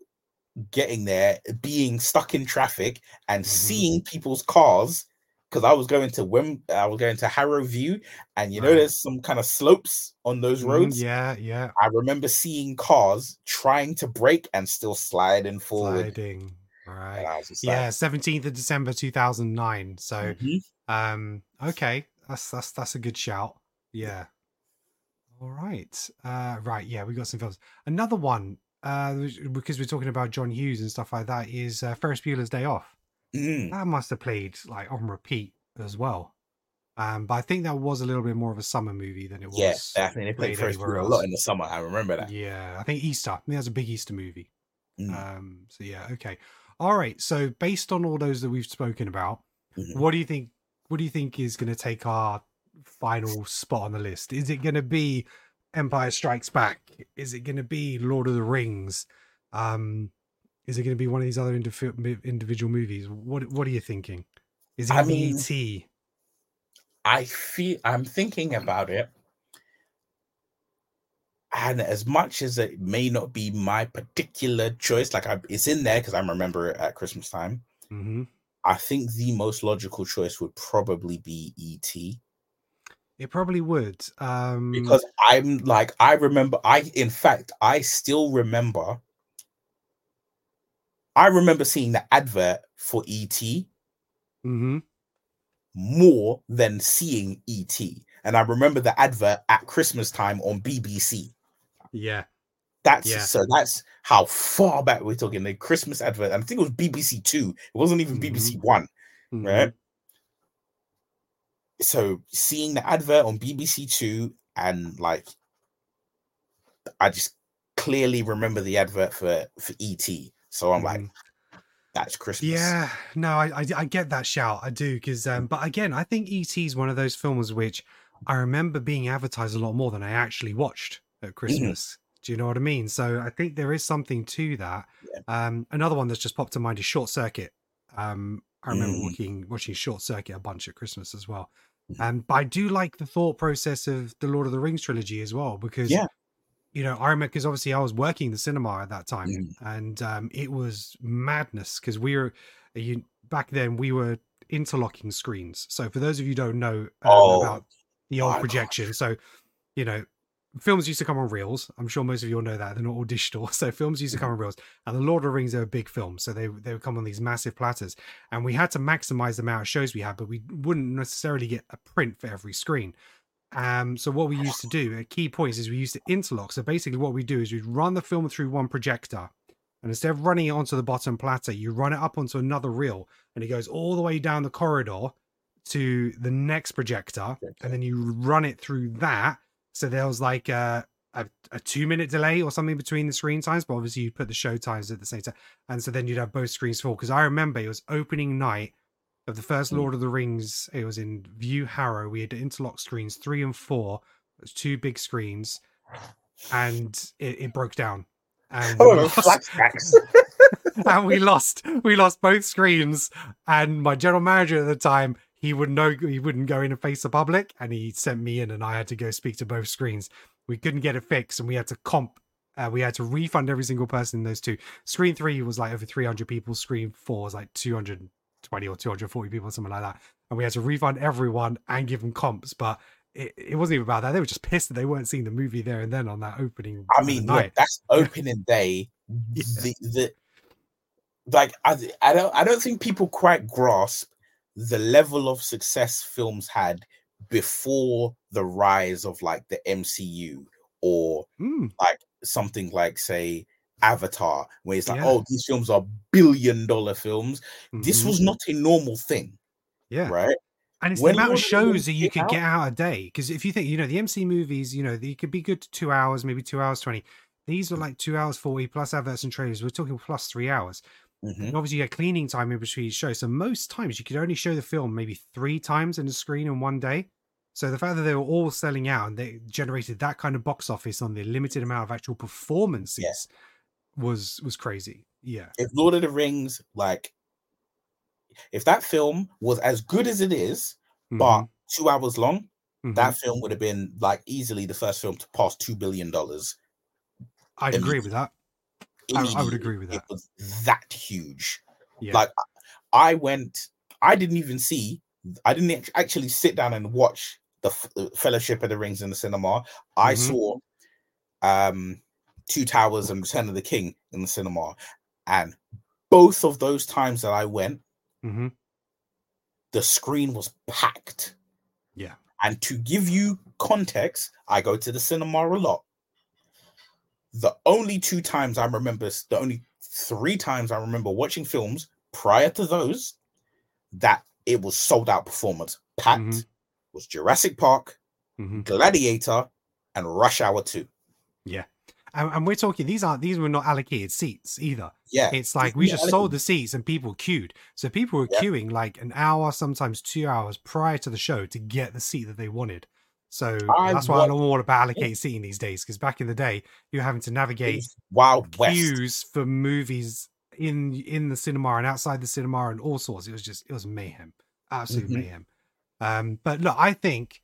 getting there being stuck in traffic and Mhm. seeing people's cars. Because I was going to Wim, I was going to Harrow Vue, and you know, Right. there's some kind of slopes on those Mhm, roads. Yeah. Yeah. I remember seeing cars trying to brake and still sliding forward. Sliding. And Right. I was just Yeah. Seventeenth of December, two thousand nine. So. "Mhm." Um, okay, that's that's that's a good shout. Yeah. All right. Uh, right. Yeah, we got some films. Another one, uh, because we're talking about John Hughes and stuff like that, is uh, Ferris Bueller's Day Off. Mm, That must have played like on repeat as well. Um, but I think that was a little bit more of a summer movie than it was. yeah, definitely. They played played Ferris Bueller a lot in the summer. I remember that. Yeah, I think Easter. I think that's a big Easter movie. Mm, Um, so yeah, okay. All right. So based on all those that we've spoken about, mhm. what do you think? What do you think is going to take our final spot on the list? Is it going to be Empire Strikes Back? Is it going to be Lord of the Rings? Um, is it going to be one of these other indiv- individual movies? What What are you thinking? Is it I going to be mean- ET? I feel I'm thinking about it. And as much as it may not be my particular choice, like I, it's in there because I remember it at Christmas time. hmm I think the most logical choice would probably be ET It probably would. Um, because I'm like I remember I in fact I still remember I remember seeing the advert for ET mm-hmm. more than seeing ET. And I remember the advert at Christmas time on BBC. yeah, That's Yeah. so that's how far back we're talking. The Christmas advert, and I think it was BBC Two. It wasn't even BBC One, mhm. right? So seeing the advert on BBC Two and like I just clearly remember the advert for for ET. So I'm like, Mhm. that's Christmas. Yeah, no, I, I I get that shout. I do because, um, but again, I think ET is one of those films which I remember being advertised a lot more than I actually watched at Christmas. Do you know what I mean? So I think there is something to that. Um, another one that's just popped to mind is Short Circuit. Um, I remember Mm. watching watching Short Circuit a bunch at Christmas as well. Um, but I do like the thought process of the Lord of the Rings trilogy as well because Yeah. you know, I remember because obviously I was working the cinema at that time, Mhm. and um, it was madness because we were you back then we were interlocking screens. So for those of you who don't know um, Oh, about the old projection, so you know, films used to come on reels. I'm sure most of you all know that they're not all digital. <laughs> So films used to come on reels, and the Lord of the Rings are a big film, so they they would come on these massive platters, and we had to maximize the amount of shows we had, but we wouldn't necessarily get a print for every screen. Um, so what we used to do at key points is we used to interlock. So basically, what we do is we'd run the film through one projector, and instead of running it onto the bottom platter, you run it up onto another reel, and it goes all the way down the corridor to the next projector, and then you run it through that. So there was like a a, a two minute delay or something between the screen times, but obviously you'd put the show times at the same time. And so then you'd have both screens full. Because I remember it was opening night of the first Mm. Lord of the Rings. It was in Vue Harrow. We had interlock screens three and four. It was two big screens, and it, it broke down. And we Oh, lost- flashbacks. <laughs> <laughs> and we lost we lost both screens and my general manager at the time he would know he wouldn't go in and face the public and he sent me in and i had to go speak to both screens. We couldn't get it fixed and we had to comp uh, we had to refund every single person in those two. Screen three was like over 300 people. Screen four was like 220 or 240 people something like that. And we had to refund everyone and give them comps but it, it wasn't even about that. They were just pissed that they weren't seeing the movie there and then on that opening I mean, night. look, that's opening day. Yeah. The the like I I don't I don't think people quite grasp the level of success films had before the rise of like the MCU or Mm, like something like say Avatar, where it's like, Yeah. oh, these films are billion dollar films. This mhm. was not a normal thing, yeah right? And it's When the amount of Lord of the shows that you could get out a day. Because if you think, you know, the MC movies, you know, they could be good to two hours, maybe two hours 20. These were like two hours 40 plus adverts and trailers. We're talking plus three hours. Mhm. And obviously, you had cleaning time in between each show. So most times you could only show the film maybe three times in the screen in one day. So the fact that they were all selling out and they generated that kind of box office on the limited amount of actual performances was was crazy. Yeah. If Lord of the Rings, like, if that film was as good as it is, but Mhm, two hours long, mhm. that film would have been like easily the first film to pass two billion dollars. I'd agree with that. I- I would agree with that. It that. was that huge. Yeah. Like, I went. I didn't even see. I didn't actually sit down and watch the Fellowship of the Rings in the cinema. I Mhm. saw um Two Towers and Return of the King in the cinema, and both of those times that I went, hmm the screen was packed. Yeah. And to give you context, I go to the cinema a lot. The only two times I remember, the only three times I remember watching films prior to those that it was sold out performance packed Mhm. was Jurassic Park, hmm Gladiator, and Rush Hour 2. And, and we're talking these aren't these were not allocated seats either. Yeah. It's like we Yeah, just I sold the seats and people queued. So people were Yeah. queuing like an hour, sometimes two hours prior to the show to get the seat that they wanted. So I that's why I wa- don't about allocated seating these days. Because back in the day, you're having to navigate Wild West. queues for movies in in the cinema and outside the cinema and all sorts. It was just it was mayhem, absolute Mhm. mayhem. Um, but look, I think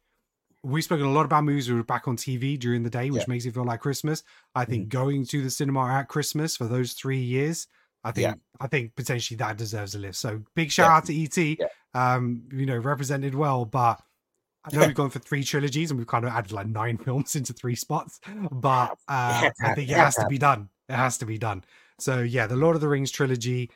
we've spoken a lot about movies that were back on TV during the day, which Yeah. Mm-hmm. makes it feel like Christmas. I think going to the cinema at Christmas for those three years, I think Yeah. I think potentially that deserves a lift. So big shout out to ET. Um, you know, represented well, but I know we've gone for three trilogies and we've kind of added like nine <laughs> films into three spots, but <laughs> uh, I think it has to be done. It has to be done. So yeah, the Lord of the Rings trilogy,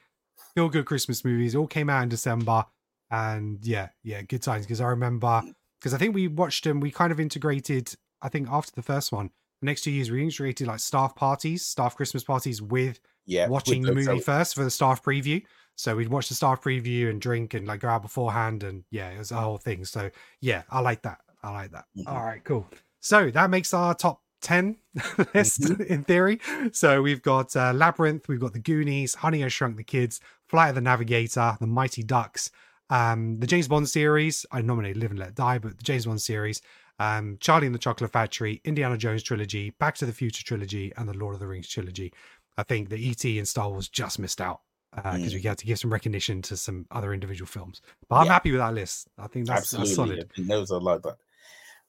feel good Christmas movies, all came out in December, and yeah, yeah, good times. Because I remember, because I think we watched them, we kind of integrated. I think after the first one, the next two years we integrated like staff parties, staff Christmas parties with Yeah. with watching the movie first for the staff preview. So we'd watch the staff preview and drink and like go out beforehand, and yeah, it was a whole thing. So yeah, I like that. I like that. Mhm. All right, cool. So that makes our top 10 <laughs> list Mm-hmm. <laughs> in theory. So we've got uh, Labyrinth, we've got The Goonies, Honey, I Shrunk the Kids, Flight of the Navigator, The Mighty Ducks, um, the James Bond series. I nominated Live and Let Die, but the James Bond series, um, Charlie and the Chocolate Factory, Indiana Jones trilogy, Back to the Future trilogy, and the Lord of the Rings trilogy. I think the ET and Star Wars just missed out because Mm. we had to give some recognition to some other individual films. But I'm Yeah. happy with that list. I think that's, that's solid. I think those are like that.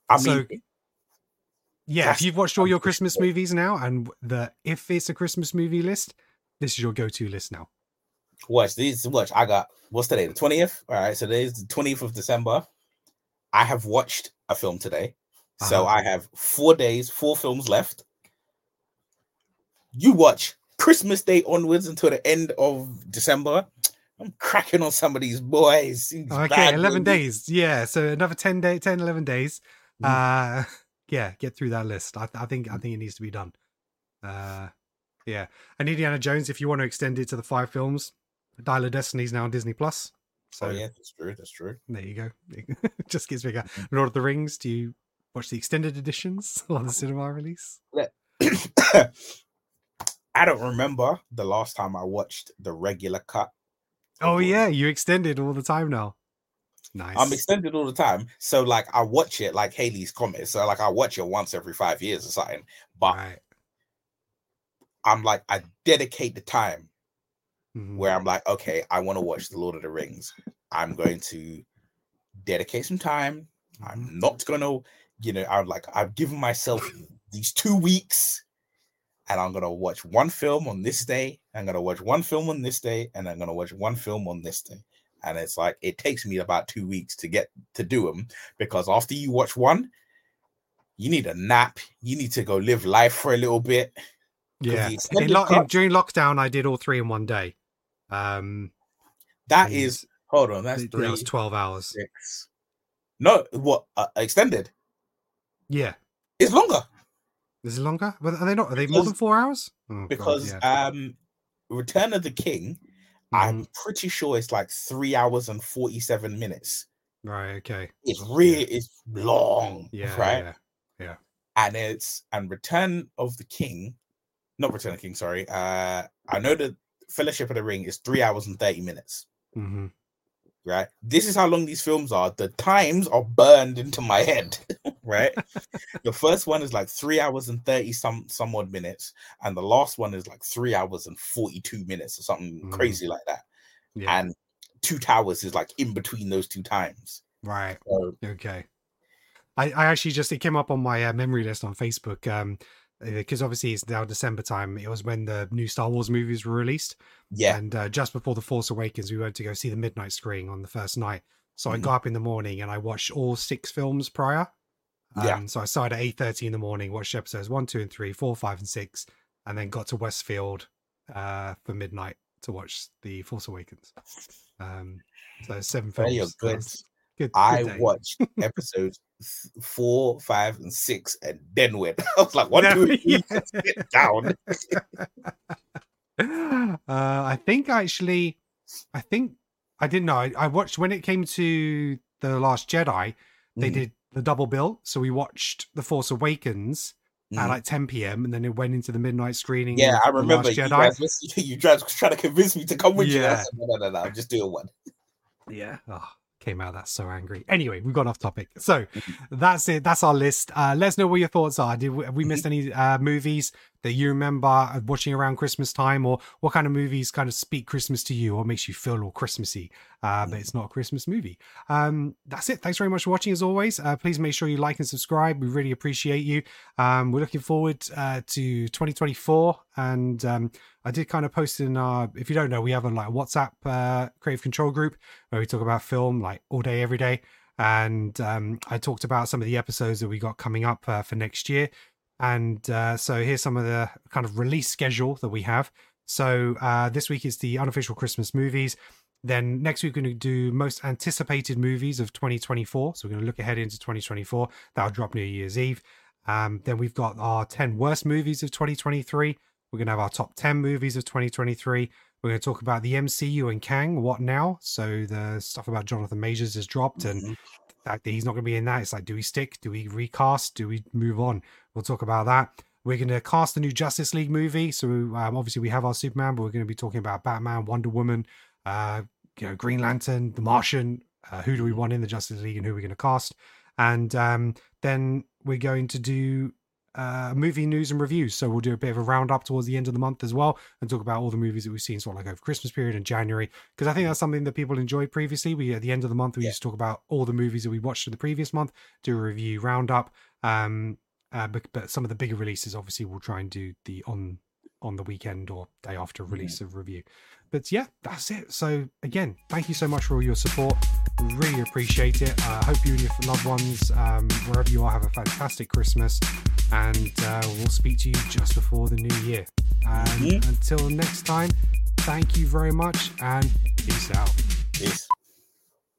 I So, mean, Yeah, if you've watched all your Christmas movies now, and the if it's a Christmas movie list, this is your go-to list now. watch these. Watch. I got what's today? The twentieth. All right. So today's the twentieth of December. I have watched a film today, so Uh-huh. I have four days, four films left. You watch Christmas Day onwards until the end of December. I'm cracking on some of these boys. these Okay, 11 movies. days. Yeah, so another 10 day 10 11 days. Mm. Uh <laughs> yeah, get through that list. I, I think I Mm. think it needs to be done. Uh yeah. And Indiana Jones if you want to extend it to the five films, Dial of Destiny is now on Disney Plus. So Oh yeah, that's true. That's true. there you go. <laughs> Just gets bigger. Lord of the Rings, do you watch the extended editions <laughs> or the cinema release? <coughs> <coughs> I don't remember the last time I watched the regular cut. Oh yeah, you extended all the time now. Nice. I'm extended all the time. So like I watch it like Halley's Comet. So like I watch it once every five years or something. But right. I'm like, I dedicate the time Mhm. where I'm like, okay, I want to watch The Lord of the Rings. I'm going to dedicate some time. I'm not gonna, you know, I'm like, I've given myself these two weeks, and I'm gonna watch one film on this day. I'm gonna watch one film on this day, and I'm gonna watch one film on this day. And it's like it takes me about two weeks to get to do them because after you watch one, you need a nap. You need to go live life for a little bit. Yeah. Lo- cut- during lockdown, I did all three in one day. Um, That is hold on, that's th- three. that was twelve hours. six. No, what uh, extended? Yeah. It's longer Is it longer? But are they not? Are they more than four hours? Oh, God, because yeah. um Return of the King, I'm pretty sure it's like three hours and 47 minutes. right. Okay. It's really it's long, Yeah. right? Yeah. And it's and Return of the King, not Return of the King, sorry. Uh I know that Fellowship of the Ring is three hours and 30 minutes. hmm right? This is how long these films are. The times are burned into my head, <laughs> right? the first one is like three hours and 30 some some odd minutes, and the last one is like three hours and 42 minutes or something Mm. crazy like that. Yeah. And two towers is like in between those two times. right. So Okay. I, I actually just it came up on my uh, memory list on Facebook um because obviously it's now December time. It was when the new Star Wars movies were released, yeah, and uh, just before the Force Awakens, we went to go see the midnight screening on the first night. So I Mhm. got up in the morning and I watched all six films prior. Yeah. Um, so I started at eight thirty in the morning, watched episodes one, two, and three, four, five, and six, and then got to Westfield uh, for midnight to watch the Force Awakens. Um, so seven films. good. was good. I day. watched <laughs> episodes four, five, and six, and then went. <laughs> I was like, one, No, three, yeah. sit down. <laughs> uh, I think actually, I think I didn't know. I, I watched when it came to the Last Jedi. They Mhm. did the double bill, so we watched the Force Awakens at Mhm. like 10 p.m. and then it went into the midnight screening. Yeah, I remember you guys, <laughs> you guys trying to convince me to come with you. I said, no, no, no, no, I'm just doing one. Yeah. Oh, came out of that so angry. Anyway, we've gone off topic. So that's it. That's our list. Uh, let us know what your thoughts are. Did we, we missed any uh, movies that you remember uh, watching around Christmas time, or what kind of movies kind of speak Christmas to you, or makes you feel all Christmassy, uh, but it's not a Christmas movie? Um, that's it. Thanks very much for watching. As always, uh, please make sure you like and subscribe. We really appreciate you. Um, we're looking forward uh, to 2024, and um, I did kind of post in our. If you don't know, we have a like WhatsApp uh, creative control group where we talk about film like all day, every day. And um, I talked about some of the episodes that we got coming up uh, for next year. And uh, so here's some of the kind of release schedule that we have. So uh, this week is the unofficial Christmas movies. Then next week we're going to do most anticipated movies of 2024. So we're going to look ahead into 2024. That'll drop New Year's Eve. Um, then we've got our 10 worst movies of 2023. We're going to have our top 10 movies of 2023. We're going to talk about the MCU and Kang. What now? So the stuff about Jonathan Majors has dropped, and Mhm. the fact that he's not going to be in that. It's like, do we stick? Do we recast? Do we move on? We'll talk about that. We're going to cast the new Justice League movie. So um, obviously we have our Superman, but we're going to be talking about Batman, Wonder Woman, uh, you know, Green Lantern, The Martian. Uh, who do we want in the Justice League, and who are we're going to cast? And um, then we're going to do uh, movie news and reviews. So we'll do a bit of a roundup towards the end of the month as well, and talk about all the movies that we've seen, sort of like over Christmas period and January, because I think that's something that people enjoyed previously. We at the end of the month we Yeah. used to talk about all the movies that we watched in the previous month, do a review roundup. Um, uh, but, but some of the bigger releases, obviously, we'll try and do the on on the weekend or day after release of review. But yeah, that's it. So again, thank you so much for all your support. Really appreciate it. I uh, hope you and your loved ones, um, wherever you are, have a fantastic Christmas. And uh, we'll speak to you just before the new year. And Mhm. until next time, thank you very much and peace out. Peace.